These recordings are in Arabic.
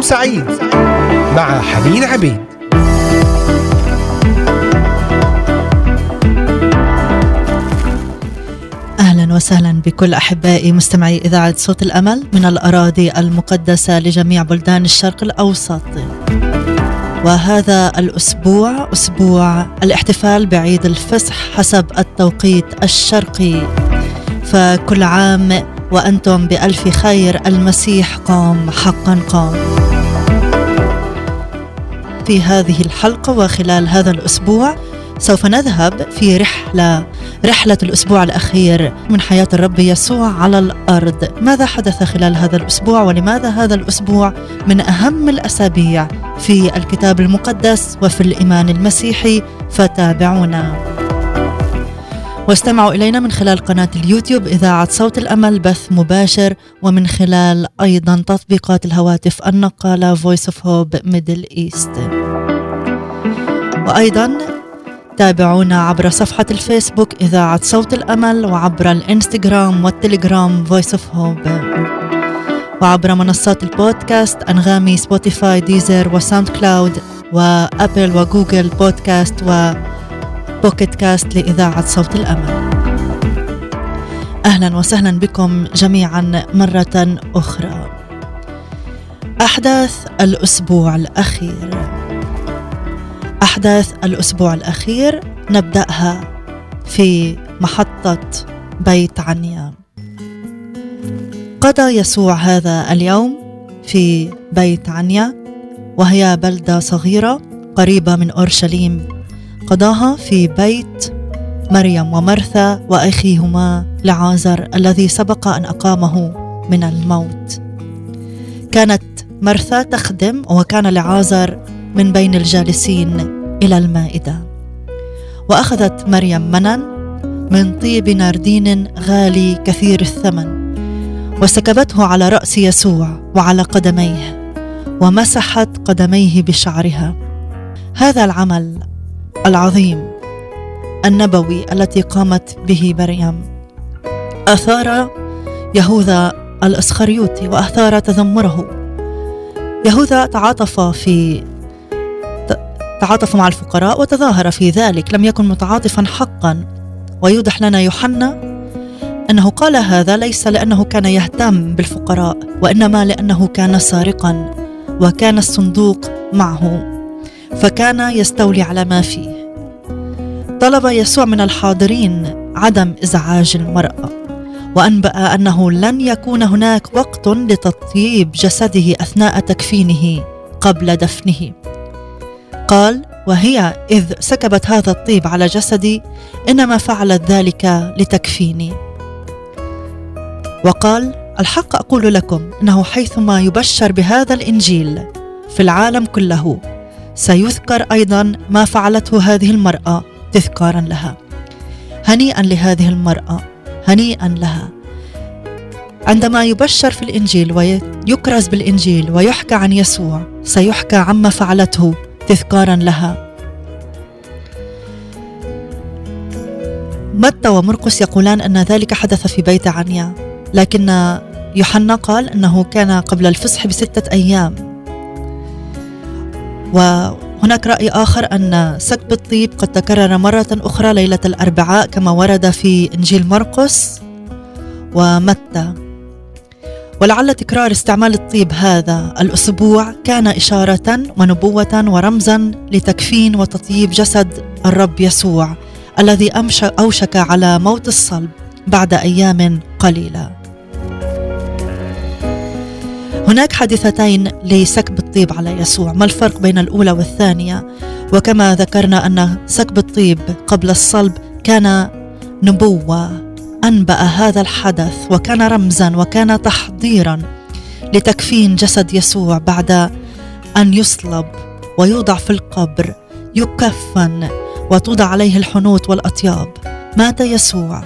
يوم سعيد مع حنين عبيد أهلا وسهلا بكل أحبائي مستمعي إذاعة صوت الأمل من الأراضي المقدسة لجميع بلدان الشرق الأوسط. وهذا الأسبوع أسبوع الاحتفال بعيد الفصح حسب التوقيت الشرقي. فكل عام وأنتم بألف خير المسيح قام حقا قام. في هذه الحلقة وخلال هذا الأسبوع سوف نذهب في رحلة رحلة الأسبوع الأخير من حياة الرب يسوع على الأرض. ماذا حدث خلال هذا الأسبوع ولماذا هذا الأسبوع من أهم الأسابيع في الكتاب المقدس وفي الإيمان المسيحي؟ فتابعونا. واستمعوا إلينا من خلال قناة اليوتيوب إذاعة صوت الأمل بث مباشر ومن خلال أيضا تطبيقات الهواتف النقالة Voice of Hope Middle East. وأيضا تابعونا عبر صفحة الفيسبوك إذاعة صوت الأمل وعبر الإنستغرام والتليجرام Voice of Hope. وعبر منصات البودكاست أنغامي Spotify Deezer و SoundCloud و Apple و Google Podcast و Pocket Casts لإذاعة صوت الأمل. أهلا وسهلا بكم جميعا مرة أخرى. أحداث الأسبوع الأخير. أحداث الأسبوع الأخير نبدأها في محطة بيت عنيا قضى يسوع هذا اليوم في بيت عنيا وهي بلدة صغيرة قريبة من أورشليم. قضاها في بيت مريم ومرثا وأخيهما لعازر الذي سبق أن أقامه من الموت. كانت مرثا تخدم وكان لعازر من بين الجالسين. إلى المائدة. وأخذت مريم منا من طيب ناردين غالي كثير الثمن وسكبته على رأس يسوع وعلى قدميه ومسحت قدميه بشعرها. هذا العمل العظيم النبوي التي قامت به مريم. آثار يهوذا الإسخريوطي وآثار تذمره. يهوذا تعاطف في تعاطف مع الفقراء وتظاهر في ذلك لم يكن متعاطفا حقا. ويوضح لنا يوحنا أنه قال هذا ليس لأنه كان يهتم بالفقراء وإنما لأنه كان سارقا وكان الصندوق معه فكان يستولي على ما فيه. طلب يسوع من الحاضرين عدم إزعاج المرأة وأنبأ أنه لن يكون هناك وقت لتطيب جسده أثناء تكفينه قبل دفنه. قال وهي إذ سكبت هذا الطيب على جسدي إنما فعلت ذلك لتكفيني. وقال الحق أقول لكم إنه حيثما يبشر بهذا الإنجيل في العالم كله سيذكر أيضا ما فعلته هذه المرأة تذكارا لها. هنيئا لهذه المرأة هنيئا لها. عندما يبشر في الإنجيل ويكرز بالإنجيل ويحكى عن يسوع سيحكى عما فعلته تذكارا لها. متى ومرقس يقولان أن ذلك حدث في بيت عنيا لكن يوحنا قال أنه كان قبل الفصح بستة أيام. وهناك رأي آخر أن سكب الطيب قد تكرر مرة أخرى ليلة الأربعاء كما ورد في إنجيل مرقس. ومتى؟ ولعل تكرار استعمال الطيب هذا الأسبوع كان إشارة ونبوة ورمزا لتكفين وتطيب جسد الرب يسوع الذي أوشك على موت الصلب بعد أيام قليلة. هناك حادثتين لسكب الطيب على يسوع. ما الفرق بين الأولى والثانية؟ وكما ذكرنا أن سكب الطيب قبل الصلب كان نبوة أنبأ هذا الحدث وكان رمزا وكان تحضيرا لتكفين جسد يسوع بعد أن يصلب ويوضع في القبر يكفن وتوضع عليه الحنوط والأطياب. مات يسوع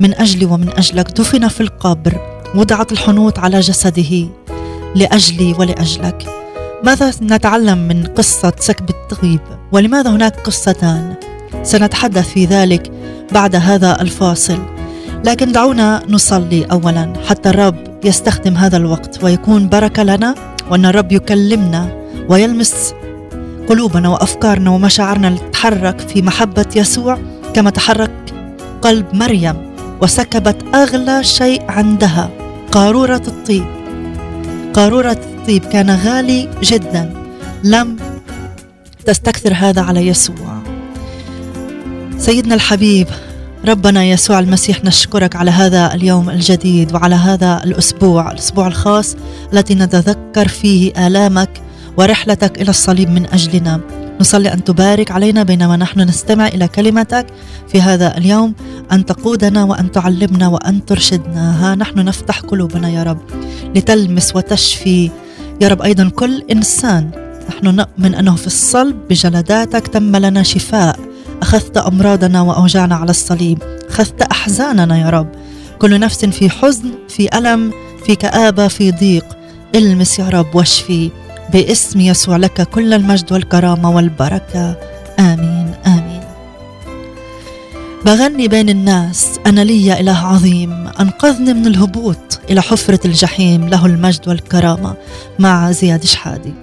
من اجلي ومن أجلك. دفن في القبر. وضعت الحنوط على جسده لأجلي ولأجلك. ماذا نتعلم من قصة سكب الطيب؟ ولماذا هناك قصتان؟ سنتحدث في ذلك بعد هذا الفاصل. لكن دعونا نصلي اولا حتى الرب يستخدم هذا الوقت ويكون بركة لنا وأن الرب يكلمنا ويلمس قلوبنا وأفكارنا ومشاعرنا لتتحرك في محبة يسوع كما تحرك قلب مريم وسكبت أغلى شيء عندها قارورة الطيب. قارورة الطيب كان غالي جدا. لم تستكثر هذا على يسوع. سيدنا الحبيب ربنا يسوع المسيح نشكرك على هذا اليوم الجديد وعلى هذا الأسبوع الأسبوع الخاص التي نتذكر فيه آلامك ورحلتك إلى الصليب من أجلنا. نصلي أن تبارك علينا بينما نحن نستمع إلى كلمتك في هذا اليوم أن تقودنا وأن تعلمنا وأن ترشدنا. ها نحن نفتح قلوبنا يا رب لتلمس وتشفي. يا رب أيضا كل إنسان نحن نؤمن أنه في الصلب بجلداتك تم لنا شفاء. أخذت أمراضنا واوجاعنا على الصليب. أخذت أحزاننا يا رب. كل نفس في حزن في ألم في كآبة في ضيق. المس يا رب واشفي باسم يسوع لك كل المجد والكرامة والبركة. آمين آمين. بغني بين الناس أنا لي إله عظيم. أنقذني من الهبوط إلى حفرة الجحيم له المجد والكرامة. مع زياد شحادي.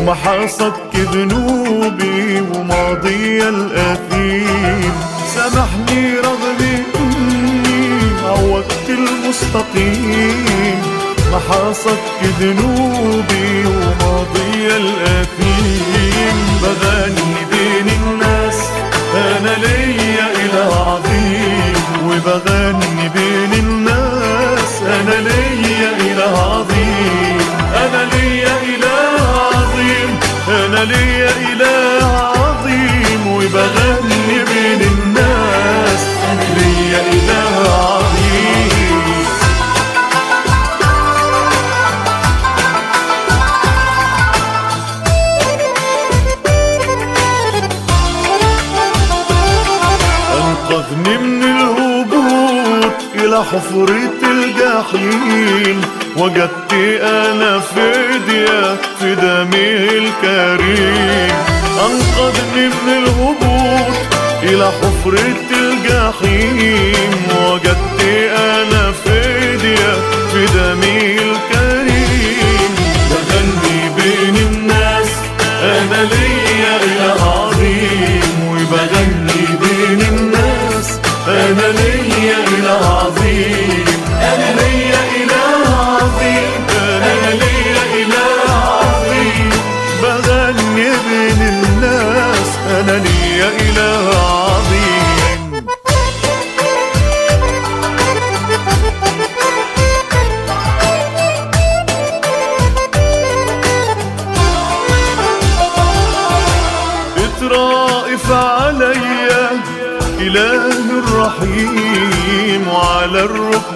ومحاصدك ذنوبي وماضي الأثيم. سامحني رغم إني عوضت المستقيم. محاصدك ذنوبي وماضي الأثيم. بغني بين الناس أنا ليا إله عظيم. وبغني حفرة الجحيم وجدت أنا فدية في دمه الكريم. أنقذني من الهبوط إلى حفرة الجحيم.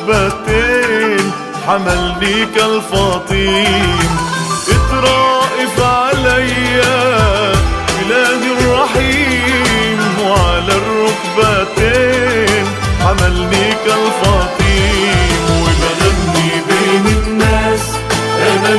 الركبتين حملني كالفطيم اترائف عليا إله الرحيم. وعلى الركبتين حملني كالفطيم وبغني بين الناس أنا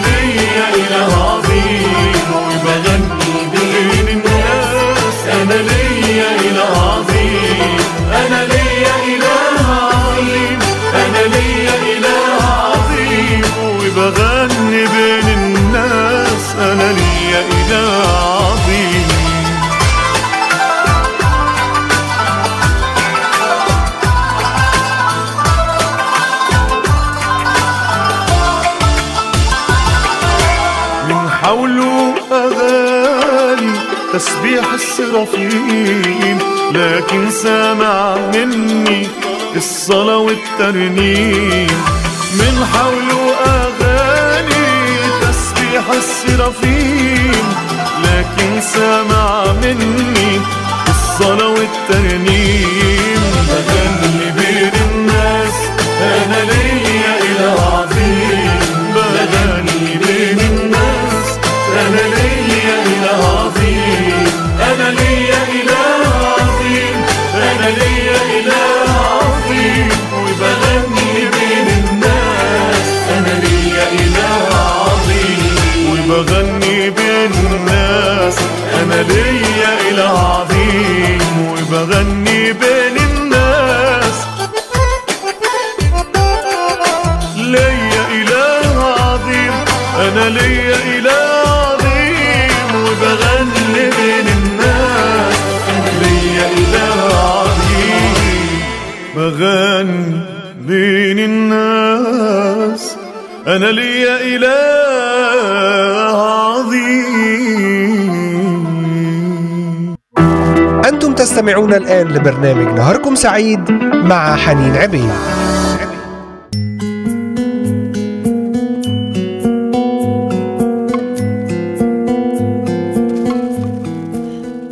السرافيم لكن سامع مني الصلاة والترنيم من حوله أغاني تسبيح السرافيم. لكن سامع مني الصلاة والترنيم تستمعون الآن لبرنامج نهاركم سعيد مع حنين عبيد.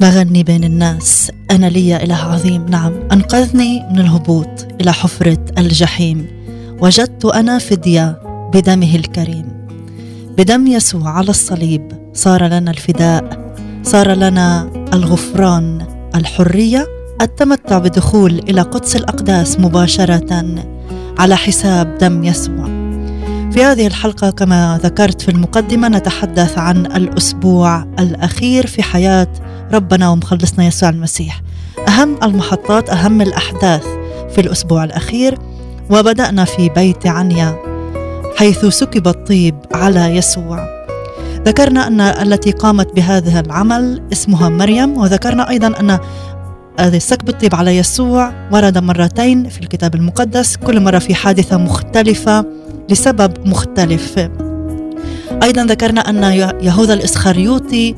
بغني بين الناس. أنا لي إله عظيم. نعم أنقذني من الهبوط إلى حفرة الجحيم. وجدت أنا فدية بدمه الكريم. بدم يسوع على الصليب صار لنا الفداء صار لنا الغفران. الحرية التمتع بدخول إلى قدس الأقداس مباشرة على حساب دم يسوع. في هذه الحلقة كما ذكرت في المقدمة نتحدث عن الأسبوع الأخير في حياة ربنا ومخلصنا يسوع المسيح. أهم المحطات أهم الأحداث في الأسبوع الأخير وبدأنا في بيت عنيا حيث سكب الطيب على يسوع. ذكرنا أن التي قامت بهذا العمل اسمها مريم وذكرنا أيضا أن هذا سكب الطيب على يسوع ورد مرتين في الكتاب المقدس كل مرة في حادثة مختلفة لسبب مختلف. أيضا ذكرنا أن يهوذا الإسخريوطي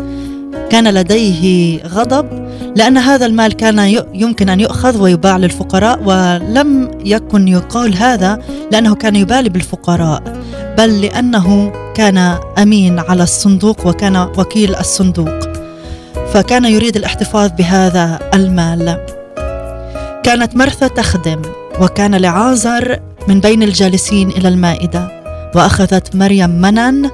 كان لديه غضب لأن هذا المال كان يمكن أن يؤخذ ويباع للفقراء ولم يكن يقال هذا لأنه كان يبالي بالفقراء بل لأنه كان أمين على الصندوق وكان وكيل الصندوق فكان يريد الاحتفاظ بهذا المال. كانت مرثا تخدم وكان لعازر من بين الجالسين إلى المائدة وأخذت مريم منن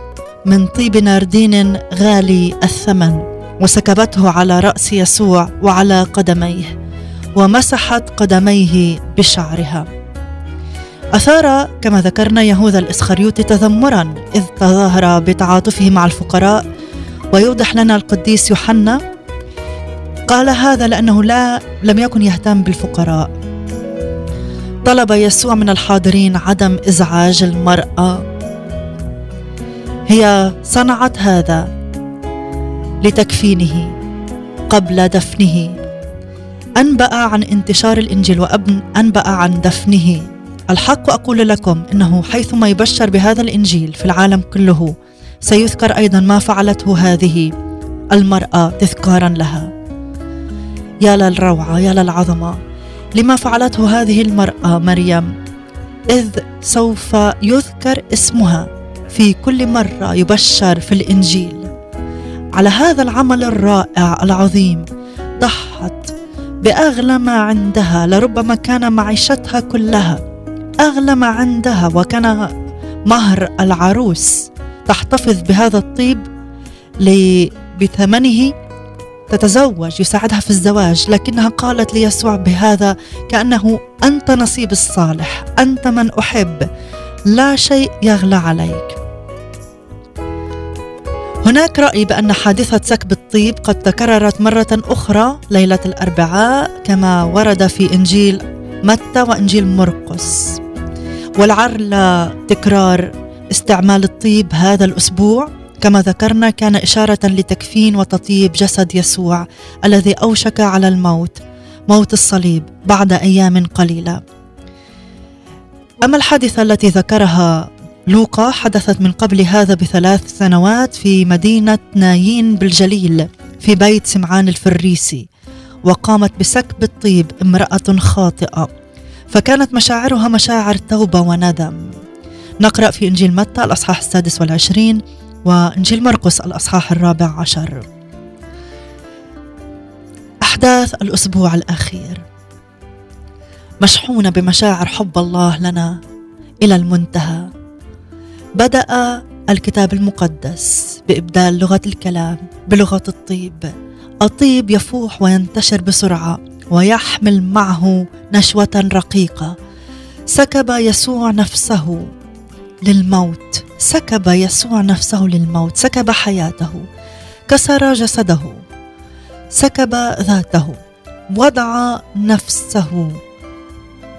من طيب ناردين غالي الثمن. وسكبته على رأس يسوع وعلى قدميه ومسحت قدميه بشعرها. أثار كما ذكرنا يهوذا الإسخريوطي تذمرا إذ تظاهر بتعاطفه مع الفقراء ويوضح لنا القديس يوحنا قال هذا لأنه لا لم يكن يهتم بالفقراء. طلب يسوع من الحاضرين عدم إزعاج المرأة. هي صنعت هذا لتكفينه قبل دفنه. أنبأ عن انتشار الإنجيل وانبا عن دفنه. الحق أقول لكم إنه حيثما يبشر بهذا الإنجيل في العالم كله سيذكر أيضا ما فعلته هذه المرأة تذكارا لها. يا للروعه يا للعظمه لما فعلته هذه المرأة مريم إذ سوف يذكر اسمها. في كل مرة يبشر في الإنجيل. على هذا العمل الرائع العظيم. ضحت بأغلى ما عندها لربما كان معيشتها كلها. أغلى ما عندها وكان مهر العروس تحتفظ بهذا الطيب بثمنه تتزوج يساعدها في الزواج. لكنها قالت ليسوع بهذا كأنه أنت نصيب الصالح أنت من أحب. لا شيء يغلى عليك. هناك رأي بأن حادثة سكب الطيب قد تكررت مرة أخرى ليلة الأربعاء كما ورد في إنجيل متى وإنجيل مرقس. ولعل تكرار استعمال الطيب هذا الأسبوع كما ذكرنا كان إشارة لتكفين وتطيب جسد يسوع الذي أوشك على الموت موت الصليب بعد أيام قليلة. أما الحادثة التي ذكرها لوقا حدثت من قبل هذا بثلاث سنوات في مدينة نايين بالجليل في بيت سمعان الفريسي وقامت بسكب الطيب امرأة خاطئة فكانت مشاعرها مشاعر توبة وندم. نقرأ في إنجيل متى الأصحاح السادس والعشرين وإنجيل مرقس الأصحاح الرابع عشر. أحداث الأسبوع الأخير. مشحونة بمشاعر حب الله لنا إلى المنتهى. بدأ الكتاب المقدس بإبدال لغة الكلام بلغة الطيب. الطيب يفوح وينتشر بسرعة ويحمل معه نشوة رقيقة. سكب يسوع نفسه للموت. سكب يسوع نفسه للموت. سكب حياته. كسر جسده. سكب ذاته. وضع نفسه.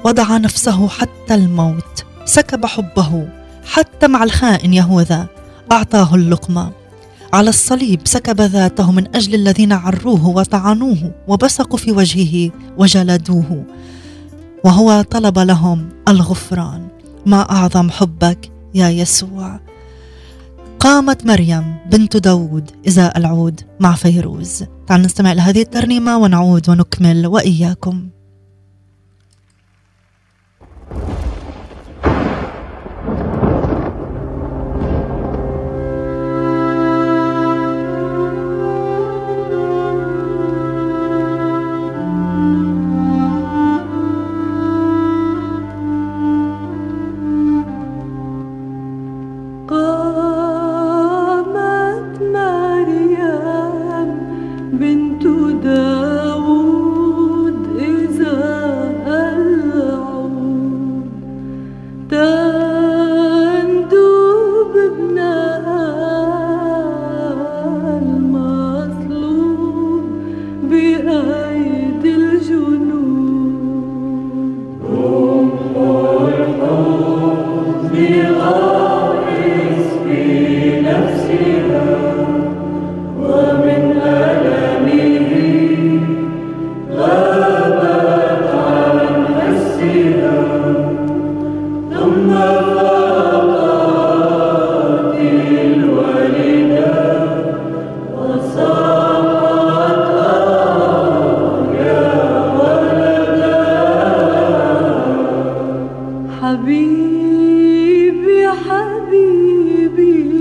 وضع نفسه حتى الموت. سكب حبه. حتى مع الخائن يهوذا أعطاه اللقمة. على الصليب سكب ذاته من أجل الذين عروه وطعنوه وبصقوا في وجهه وجلدوه وهو طلب لهم الغفران. ما أعظم حبك يا يسوع. قامت مريم بنت داود إزاء العود مع فيروز. تعالوا نستمع لهذه الترنيمة ونعود ونكمل وإياكم. Hari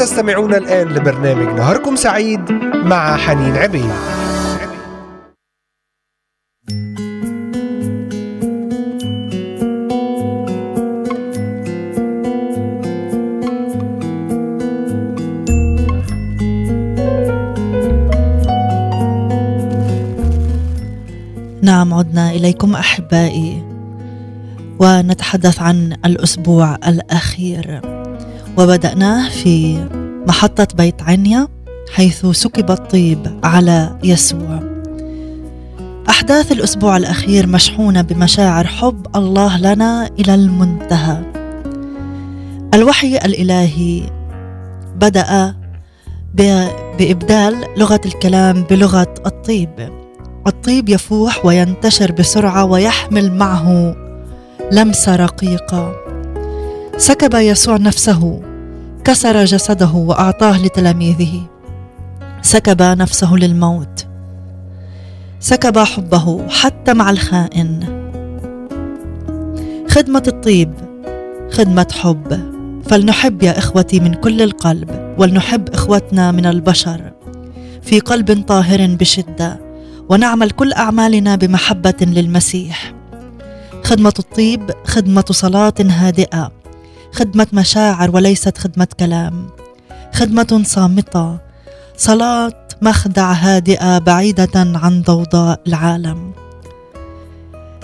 تستمعون الآن لبرنامج نهاركم سعيد مع حنين عبيد. عدنا إليكم أحبائي ونتحدث عن الأسبوع الأخير. وبدأناه في محطة بيت عنيا حيث سكب الطيب على يسوع. أحداث الأسبوع الأخير مشحونة بمشاعر حب الله لنا إلى المنتهى. الوحي الإلهي بدأ بإبدال لغة الكلام بلغة الطيب. الطيب يفوح وينتشر بسرعة ويحمل معه لمسة رقيقة. سكب يسوع نفسه كسر جسده وأعطاه لتلاميذه. سكب نفسه للموت. سكب حبه حتى مع الخائن. خدمة الطيب خدمة حب. فلنحب يا إخوتي من كل القلب ولنحب إخوتنا من البشر. في قلب طاهر بشدة. ونعمل كل أعمالنا بمحبة للمسيح. خدمة الطيب خدمة صلاة هادئة خدمة مشاعر وليست خدمة كلام. خدمة صامتة صلاة مخدع هادئة بعيدة عن ضوضاء العالم.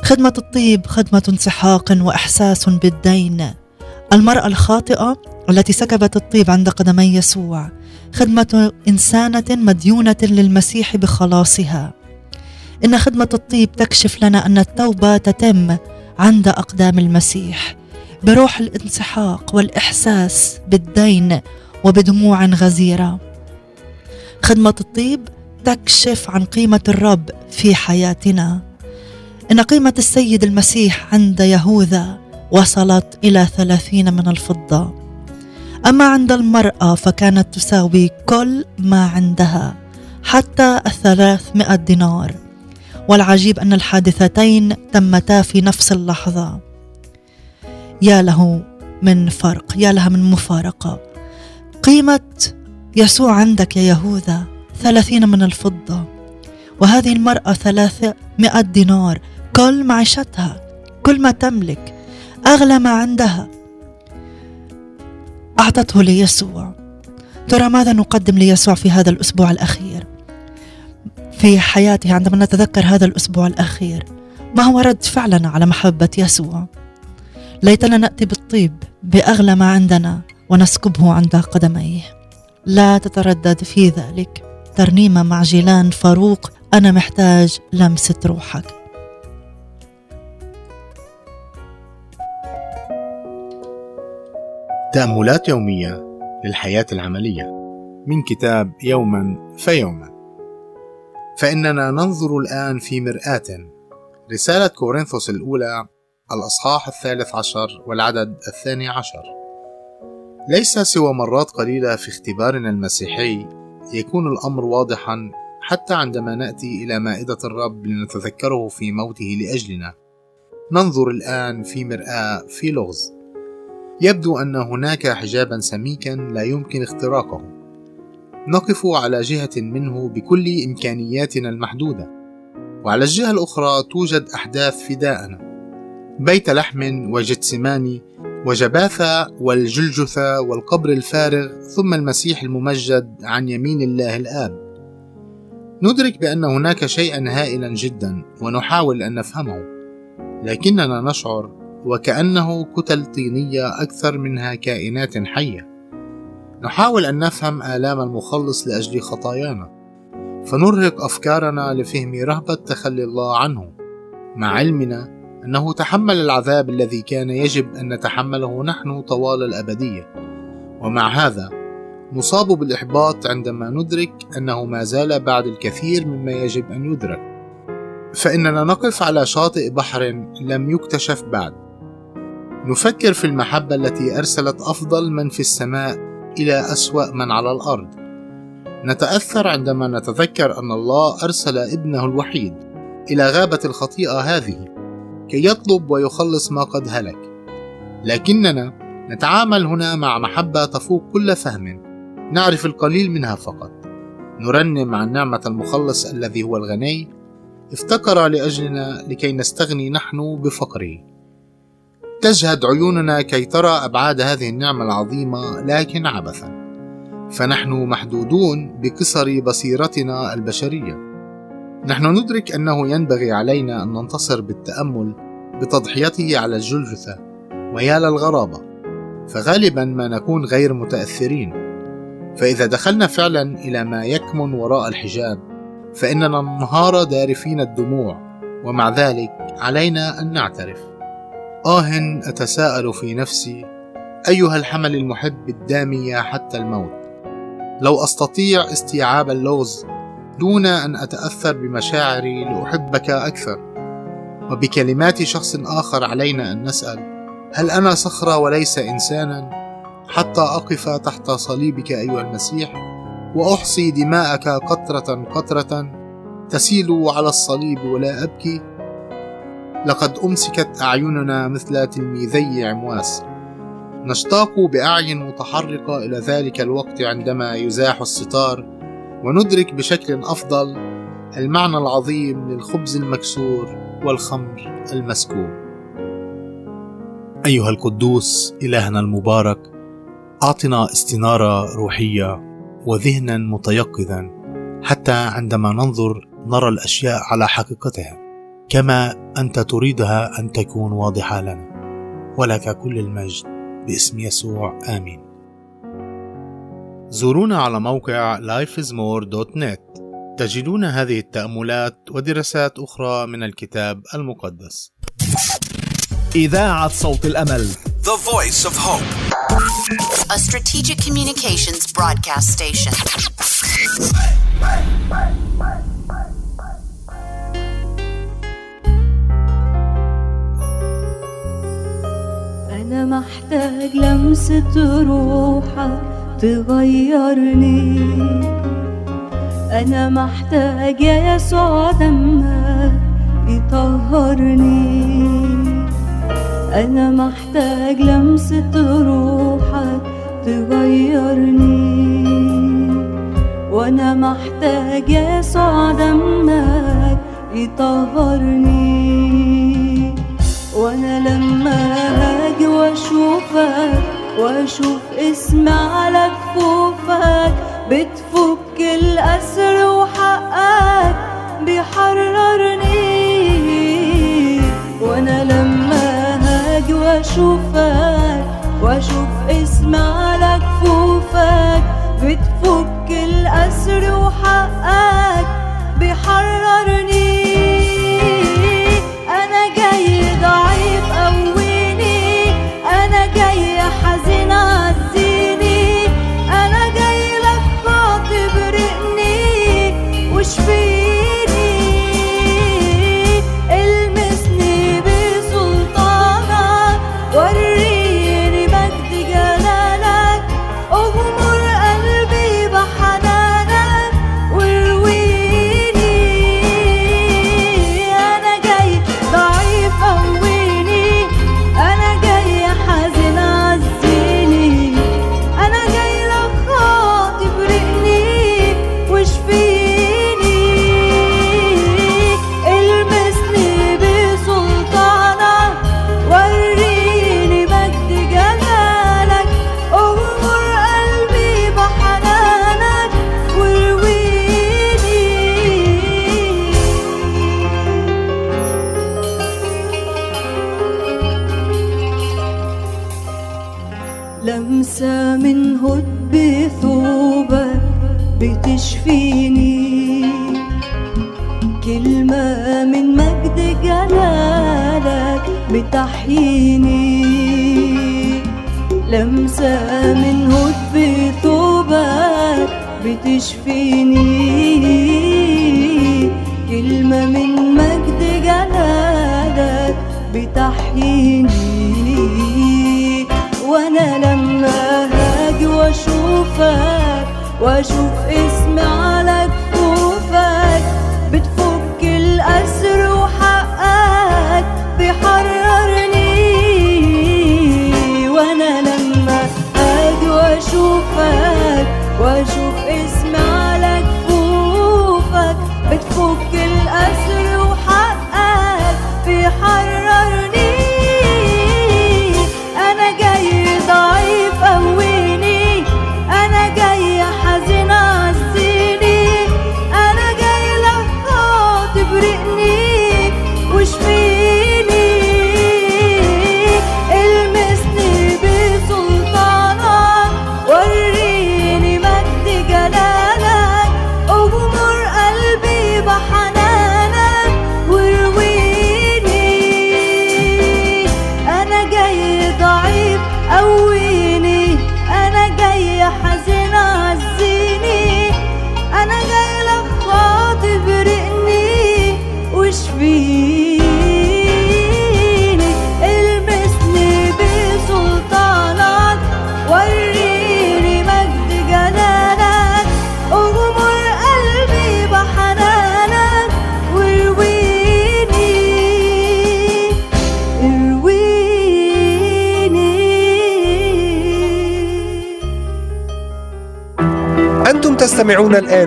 خدمة الطيب خدمة انسحاق وإحساس بالدين. المرأة الخاطئة التي سكبت الطيب عند قدمي يسوع خدمة إنسانة مديونة للمسيح بخلاصها. إن خدمة الطيب تكشف لنا أن التوبة تتم عند أقدام المسيح. بروح الانسحاق والإحساس بالدين وبدموع غزيرة. خدمة الطيب تكشف عن قيمة الرب في حياتنا. إن قيمة السيد المسيح عند يهوذا وصلت إلى ثلاثين من الفضة. أما عند المرأة فكانت تساوي كل ما عندها حتى الثلاثمائة دينار. والعجيب أن الحادثتين تمتا في نفس اللحظة. يا له من فرق يا لها من مفارقة. قيمة يسوع عندك يا يهوذا ثلاثين من الفضة. وهذه المرأة ثلاثمائة دينار كل معيشتها كل ما تملك أغلى ما عندها. أعطته ليسوع. ترى ماذا نقدم ليسوع في هذا الأسبوع الأخير؟ في حياته عندما نتذكر هذا الأسبوع الأخير ما هو رد فعلنا على محبة يسوع؟ ليتنا نأتي بالطيب بأغلى ما عندنا ونسكبه عند قدميه. لا تتردد في ذلك. ترنيمة مع جيلان فاروق أنا محتاج لمسة روحك. تأملات يومية للحياة العملية. من كتاب يوما فيوما. فإننا ننظر الآن في مرآة. رسالة كورنثوس الأولى الأصحاح الثالث عشر والعدد الثاني عشر. ليس سوى مرات قليلة في اختبارنا المسيحي يكون الأمر واضحا حتى عندما نأتي إلى مائدة الرب لنتذكره في موته لأجلنا. ننظر الآن في مرآة في لغز يبدو أن هناك حجابا سميكا لا يمكن اختراقه. نقف على جهة منه بكل إمكانياتنا المحدودة. وعلى الجهة الأخرى توجد أحداث فداءنا. بيت لحم وجتسماني وجباثة والجلجثة والقبر الفارغ ثم المسيح الممجد عن يمين الله الآب. ندرك بأن هناك شيئا هائلا جدا ونحاول أن نفهمه. لكننا نشعر وكأنه كتل طينية أكثر منها كائنات حية. نحاول أن نفهم آلام المخلص لأجل خطايانا. فنرهق أفكارنا لفهم رهبة تخلي الله عنه مع علمنا أنه تحمل العذاب الذي كان يجب أن نتحمله نحن طوال الأبدية. ومع هذا نصاب بالإحباط عندما ندرك أنه ما زال بعد الكثير مما يجب أن يدرك. فإننا نقف على شاطئ بحر لم يكتشف بعد. نفكر في المحبة التي أرسلت أفضل من في السماء إلى أسوأ من على الأرض. نتأثر عندما نتذكر أن الله أرسل ابنه الوحيد إلى غابة الخطيئة هذه كي يطلب ويخلص ما قد هلك. لكننا نتعامل هنا مع محبة تفوق كل فهم نعرف القليل منها فقط. نرنم عن نعمة المخلص الذي هو الغني افتقر لأجلنا لكي نستغني نحن بفقره. تجهد عيوننا كي ترى أبعاد هذه النعمة العظيمة لكن عبثا. فنحن محدودون بقصر بصيرتنا البشرية. نحن ندرك أنه ينبغي علينا أن ننتصر بالتأمل بتضحيته على الجلجثة ويا للغرابة فغالبا ما نكون غير متأثرين. فإذا دخلنا فعلا إلى ما يكمن وراء الحجاب فإننا ننهار دارفين الدموع ومع ذلك علينا أن نعترف. آه أتساءل في نفسي أيها الحمل المحب الدامي حتى الموت؟ لو أستطيع استيعاب اللغز دون أن أتأثر بمشاعري لأحبك أكثر. وبكلمات شخص آخر علينا أن نسأل هل أنا صخرة وليس إنسانا؟ حتى أقف تحت صليبك أيها المسيح وأحصي دماءك قطرة قطرة تسيل على الصليب ولا أبكي. لقد أمسكت أعيننا مثل تلميذي عمواس نشتاق بأعين متحرقة إلى ذلك الوقت عندما يزاح الستار وندرك بشكل أفضل المعنى العظيم للخبز المكسور والخمر المسكوب. أيها القدوس إلهنا المبارك، أعطنا استنارة روحية وذهنا متيقظا حتى عندما ننظر نرى الأشياء على حقيقتها كما أنت تريدها أن تكون واضحة لنا. ولك كل المجد باسم يسوع آمين. زورونا على موقع lifeismore.net تجدون هذه التأملات ودراسات أخرى من الكتاب المقدس. إذاعة صوت الأمل The Voice of Hope. a strategic communications broadcast station. محتاج لمسة روحك تغيرني. أنا محتاج يا يسوع دمك يطهرني. أنا محتاج لمسة روحك تغيرني. وأنا محتاج يا يسوع دمك يطهرني. وأنا لما هاجي واشوفك وأشوف اسمي على كفوفك بتفك الأسر وحقك بيحررني وأنا لما هاجي وأشوفك وأشوف اسمي على كفوفك بتفك الأسر وحقك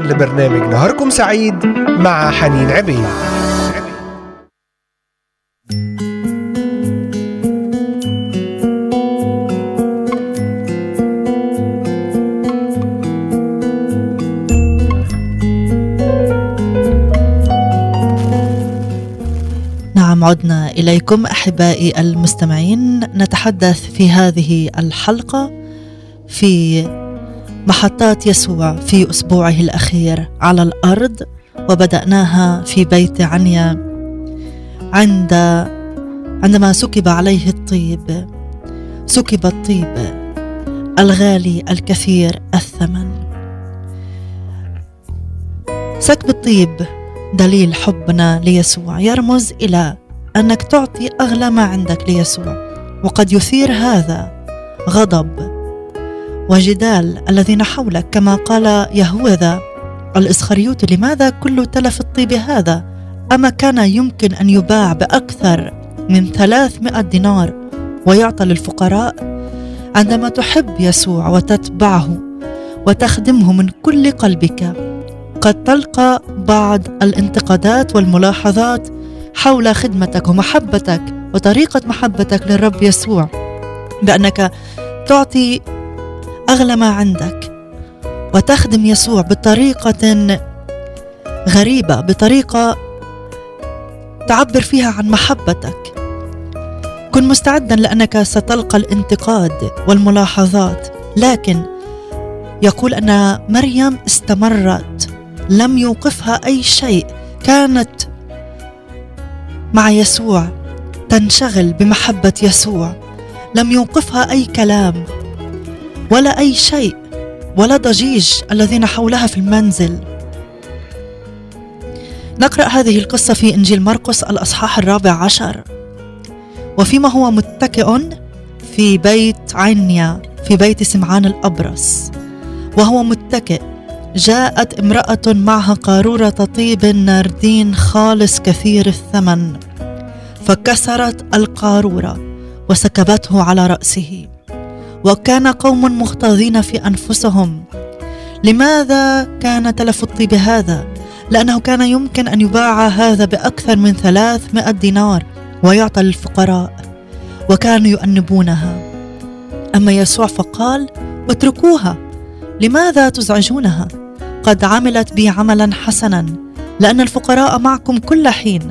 لبرنامج نهاركم سعيد مع حنين عبيد. نعم عدنا إليكم أحبائي المستمعين. نتحدث في هذه الحلقة في محطات يسوع في أسبوعه الأخير على الأرض وبدأناها في بيت عنيا. عند عندما سكب عليه الطيب سكب الطيب الغالي الكثير الثمن. سكب الطيب دليل حبنا ليسوع. يرمز إلى أنك تعطي أغلى ما عندك ليسوع وقد يثير هذا غضب وجدال الذين حولك كما قال يهوذا الاسخريوط لماذا كل تلف الطيب هذا؟ أما كان يمكن أن يباع بأكثر من 300 دينار ويعطى للفقراء؟ عندما تحب يسوع وتتبعه وتخدمه من كل قلبك قد تلقى بعض الانتقادات والملاحظات حول خدمتك ومحبتك وطريقة محبتك للرب يسوع بأنك تعطي أغلى ما عندك وتخدم يسوع بطريقة غريبة بطريقة تعبر فيها عن محبتك. كن مستعدا لأنك ستلقى الانتقاد والملاحظات. لكن يقول أن مريم استمرت لم يوقفها أي شيء. كانت مع يسوع تنشغل بمحبة يسوع. لم يوقفها أي كلام. ولا أي شيء ولا ضجيج الذين حولها في المنزل. نقرأ هذه القصة في إنجيل مرقس الأصحاح الرابع عشر. وفيما هو متكئ في بيت عنيا في بيت سمعان الأبرص. وهو متكئ جاءت امرأة معها قارورة طيب ناردين خالص كثير الثمن فكسرت القارورة وسكبته على رأسه. وكان قوم مغتاظين في أنفسهم. لماذا كان تلف الطيب هذا؟ لأنه كان يمكن أن يباع هذا بأكثر من ثلاثمائة دينار ويعطى للفقراء وكانوا يؤنبونها. أما يسوع فقال اتركوها لماذا تزعجونها؟ قد عملت بي عملا حسنا لأن الفقراء معكم كل حين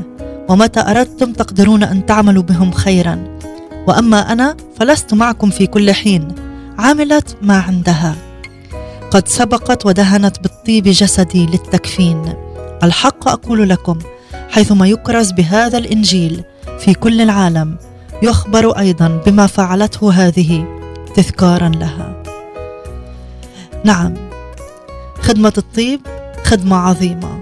ومتى أردتم تقدرون أن تعملوا بهم خيرا؟ وأما أنا فلست معكم في كل حين. عملت ما عندها. قد سبقت ودهنت بالطيب جسدي للتكفين. الحق أقول لكم حيثما يكرز بهذا الإنجيل في كل العالم يخبر أيضا بما فعلته هذه تذكارا لها. نعم خدمة الطيب خدمة عظيمة.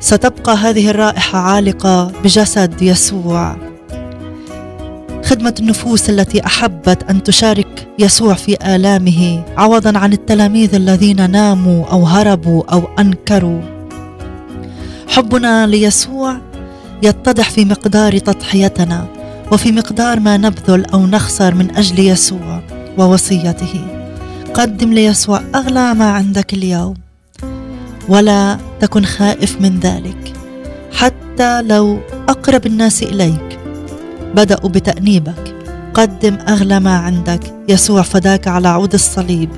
ستبقى هذه الرائحة عالقة بجسد يسوع. خدمة النفوس التي أحبت أن تشارك يسوع في آلامه عوضا عن التلاميذ الذين ناموا أو هربوا أو أنكروا. حبنا ليسوع يتضح في مقدار تضحيتنا وفي مقدار ما نبذل أو نخسر من أجل يسوع ووصيته. قدم ليسوع أغلى ما عندك اليوم. ولا تكن خائف من ذلك. حتى لو أقرب الناس إليك بدأوا بتأنيبك. قدم أغلى ما عندك. يسوع فداك على عود الصليب.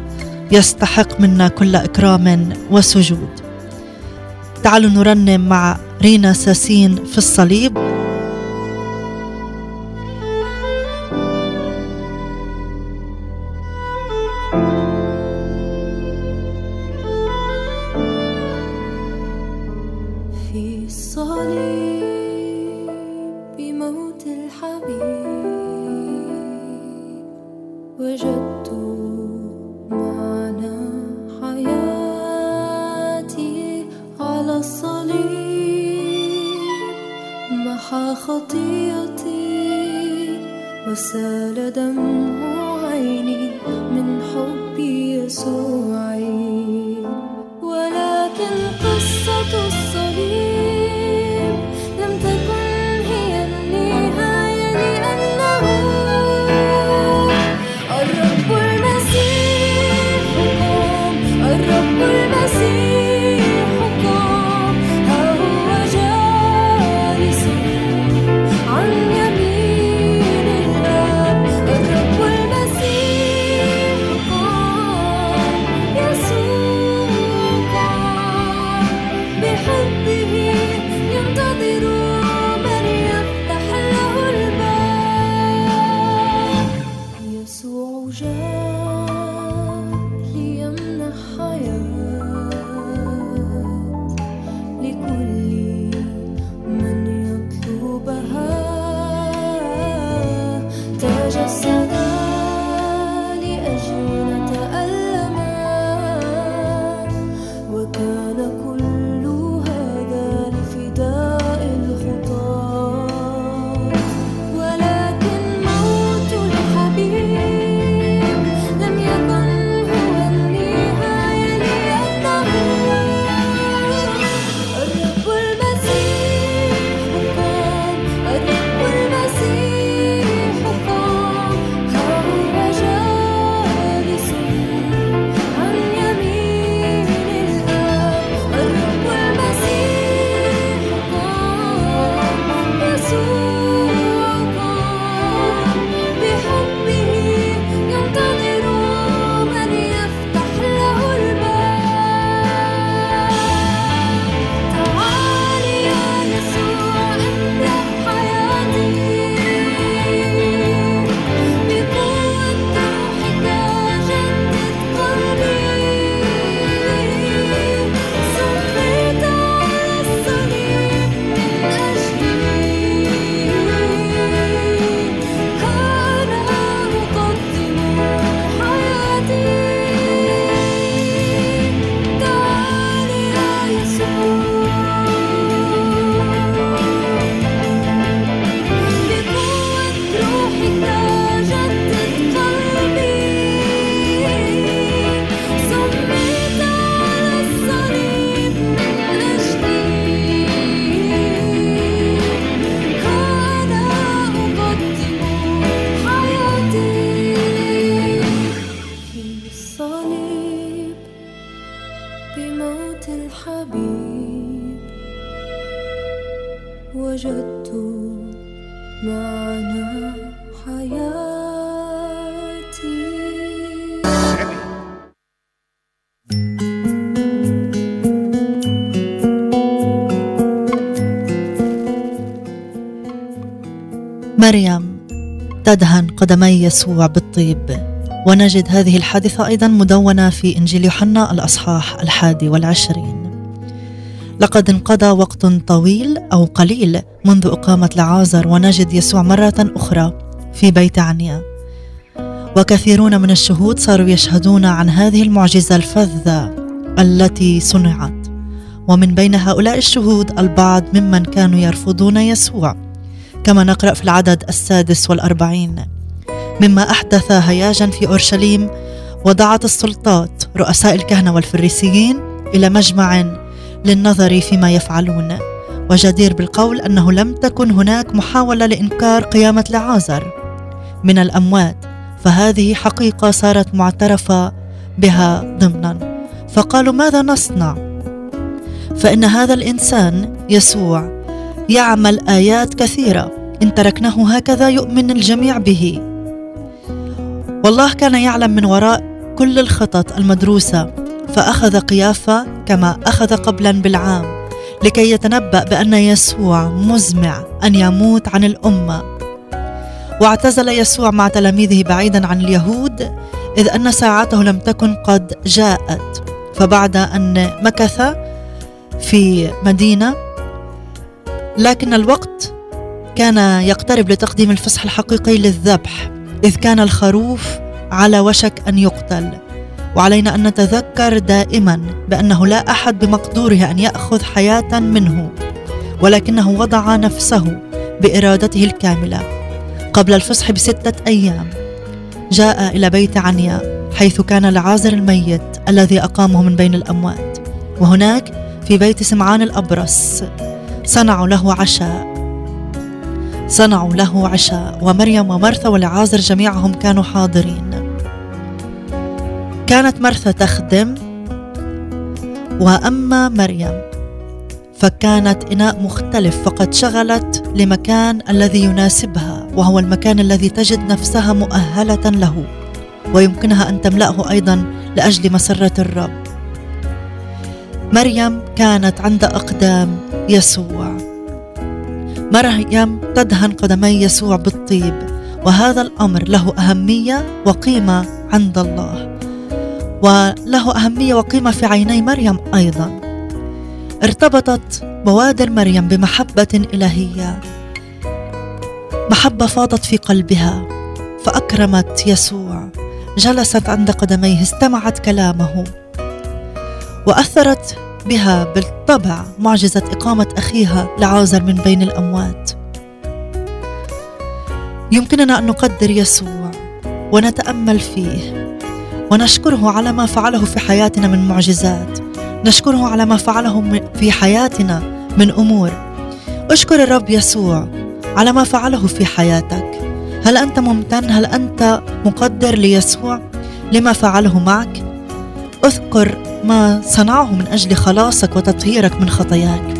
يستحق منا كل إكرام وسجود. تعالوا نرنم مع رينا ساسين في الصليب. مريم تدهن قدمي يسوع بالطيب. ونجد هذه الحادثة أيضا مدونة في إنجيل يوحنا الأصحاح الحادي والعشرين. لقد انقضى وقت طويل أو قليل منذ إقامة لعازر ونجد يسوع مرة أخرى في بيت عنيا. وكثيرون من الشهود صاروا يشهدون عن هذه المعجزة الفذة التي صنعت. ومن بين هؤلاء الشهود البعض ممن كانوا يرفضون يسوع. كما نقرأ في العدد السادس والأربعين. مما أحدث هياجا في أورشليم ودعت السلطات رؤساء الكهنة والفريسيين إلى مجمع للنظر فيما يفعلون. وجدير بالقول أنه لم تكن هناك محاولة لإنكار قيامة لعازر. من الأموات فهذه حقيقة صارت معترفة بها ضمنا. فقالوا ماذا نصنع؟ فإن هذا الإنسان يسوع يعمل آيات كثيرة. إن تركناه هكذا يؤمن الجميع به. والله كان يعلم من وراء كل الخطط المدروسة فأخذ قيافة كما أخذ قبلا بالعام لكي يتنبأ بأن يسوع مزمع أن يموت عن الأمة. واعتزل يسوع مع تلاميذه بعيدا عن اليهود إذ أن ساعته لم تكن قد جاءت. فبعد أن مكث في مدينة لكن الوقت كان يقترب لتقديم الفصح الحقيقي للذبح إذ كان الخروف على وشك أن يقتل. وعلينا أن نتذكر دائما بأنه لا أحد بمقدوره أن يأخذ حياة منه ولكنه وضع نفسه بإرادته الكاملة. قبل الفصح بستة أيام جاء إلى بيت عنيا حيث كان العازر الميت الذي أقامه من بين الأموات. وهناك في بيت سمعان الأبرص. صنعوا له عشاء. صنعوا له عشاء. ومريم ومرثا والعازر جميعهم كانوا حاضرين. كانت مرثا تخدم وأما مريم فكانت إناء مختلف فقد شغلت لمكان الذي يناسبها وهو المكان الذي تجد نفسها مؤهلة له ويمكنها أن تملأه أيضا لأجل مسرة الرب. مريم كانت عند أقدام يسوع. مريم تدهن قدمي يسوع بالطيب وهذا الأمر له أهمية وقيمة عند الله. وله أهمية وقيمة في عيني مريم أيضا. ارتبطت بوادر مريم بمحبة إلهية. محبة فاضت في قلبها فأكرمت يسوع. جلست عند قدميه استمعت كلامه. وأثرت بها بالطبع معجزة إقامة أخيها لعازر من بين الأموات. يمكننا أن نقدر يسوع ونتأمل فيه ونشكره على ما فعله في حياتنا من معجزات نشكره على ما فعله في حياتنا من أمور. اشكر الرب يسوع على ما فعله في حياتك. هل أنت ممتن؟ هل أنت مقدر ليسوع؟ لما فعله معك؟ أذكر ما صنعه من أجل خلاصك وتطهيرك من خطاياك.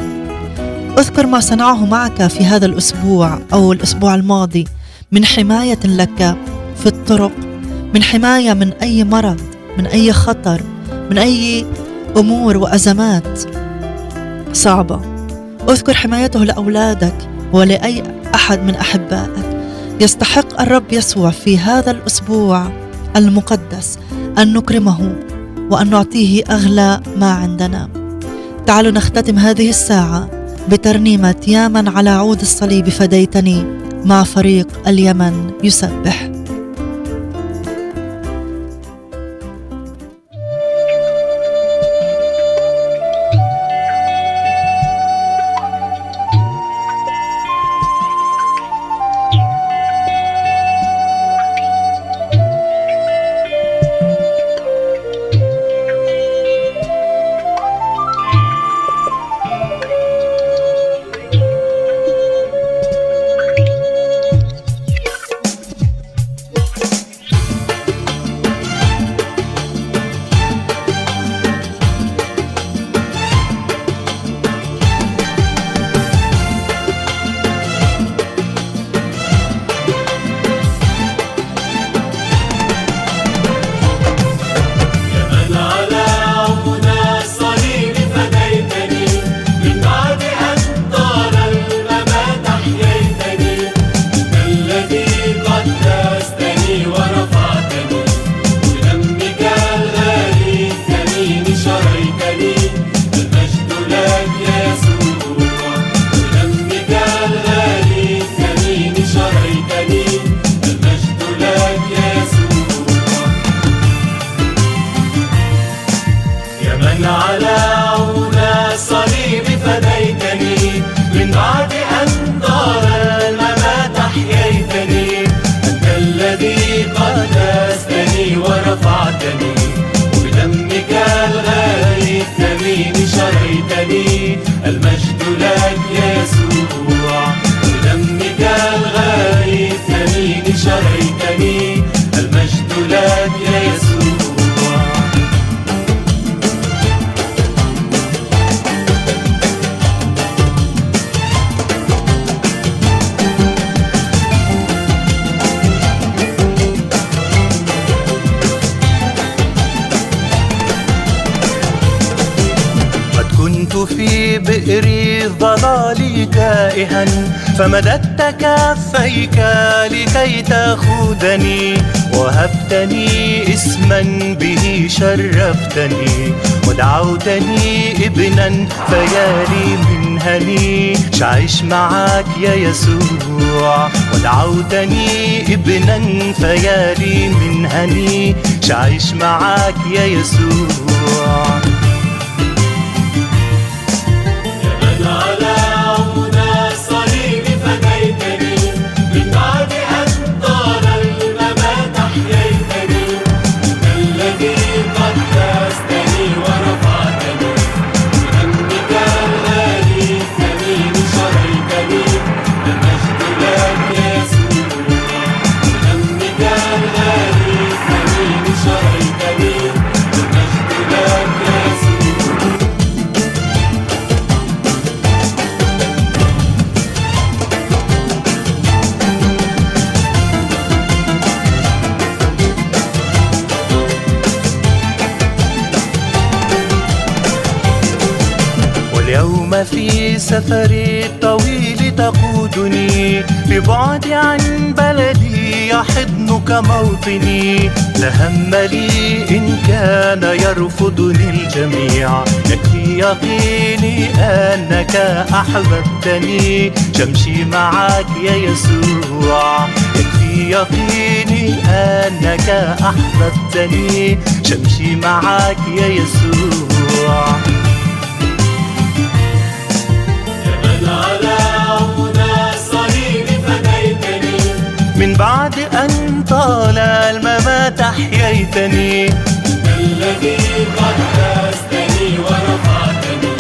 أذكر ما صنعه معك في هذا الأسبوع أو الأسبوع الماضي من حماية لك في الطرق من حماية من أي مرض من أي خطر من أي أمور وأزمات صعبة. أذكر حمايته لأولادك ولأي أحد من أحبائك. يستحق الرب يسوع في هذا الأسبوع المقدس أن نكرمه. وأن نعطيه أغلى ما عندنا. تعالوا نختتم هذه الساعة بترنيمة يا من على عود الصليب فديتني مع فريق اليمن يسبح. فمددت كفيك لكي تأخذني وهبتني اسما به شرفتني ودعوتني ابنا فيالي من هني. شعيش معك يا يسوع ودعوتني ابنا فيالي من هني. شعيش معك يا يسوع. في سفري الطويل تقودني ببعد عن بلدي موطني لهم لي إن كان يرفضني الجميع يكفي يقيني أنك أحببتني شمشي معك يا يسوع يكفي يقيني أنك أحببتني شمشي معك يا يسوع بعد أن طال الممات أحييتني. الذي قدستني ورفعتني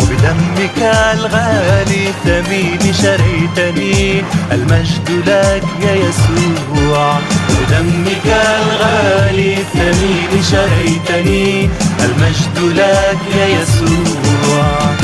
وبدمك الغالي الثمين شريتني. المجد لك يا يسوع. بدمك الغالي الثمين شريتني. المجد لك يا يسوع.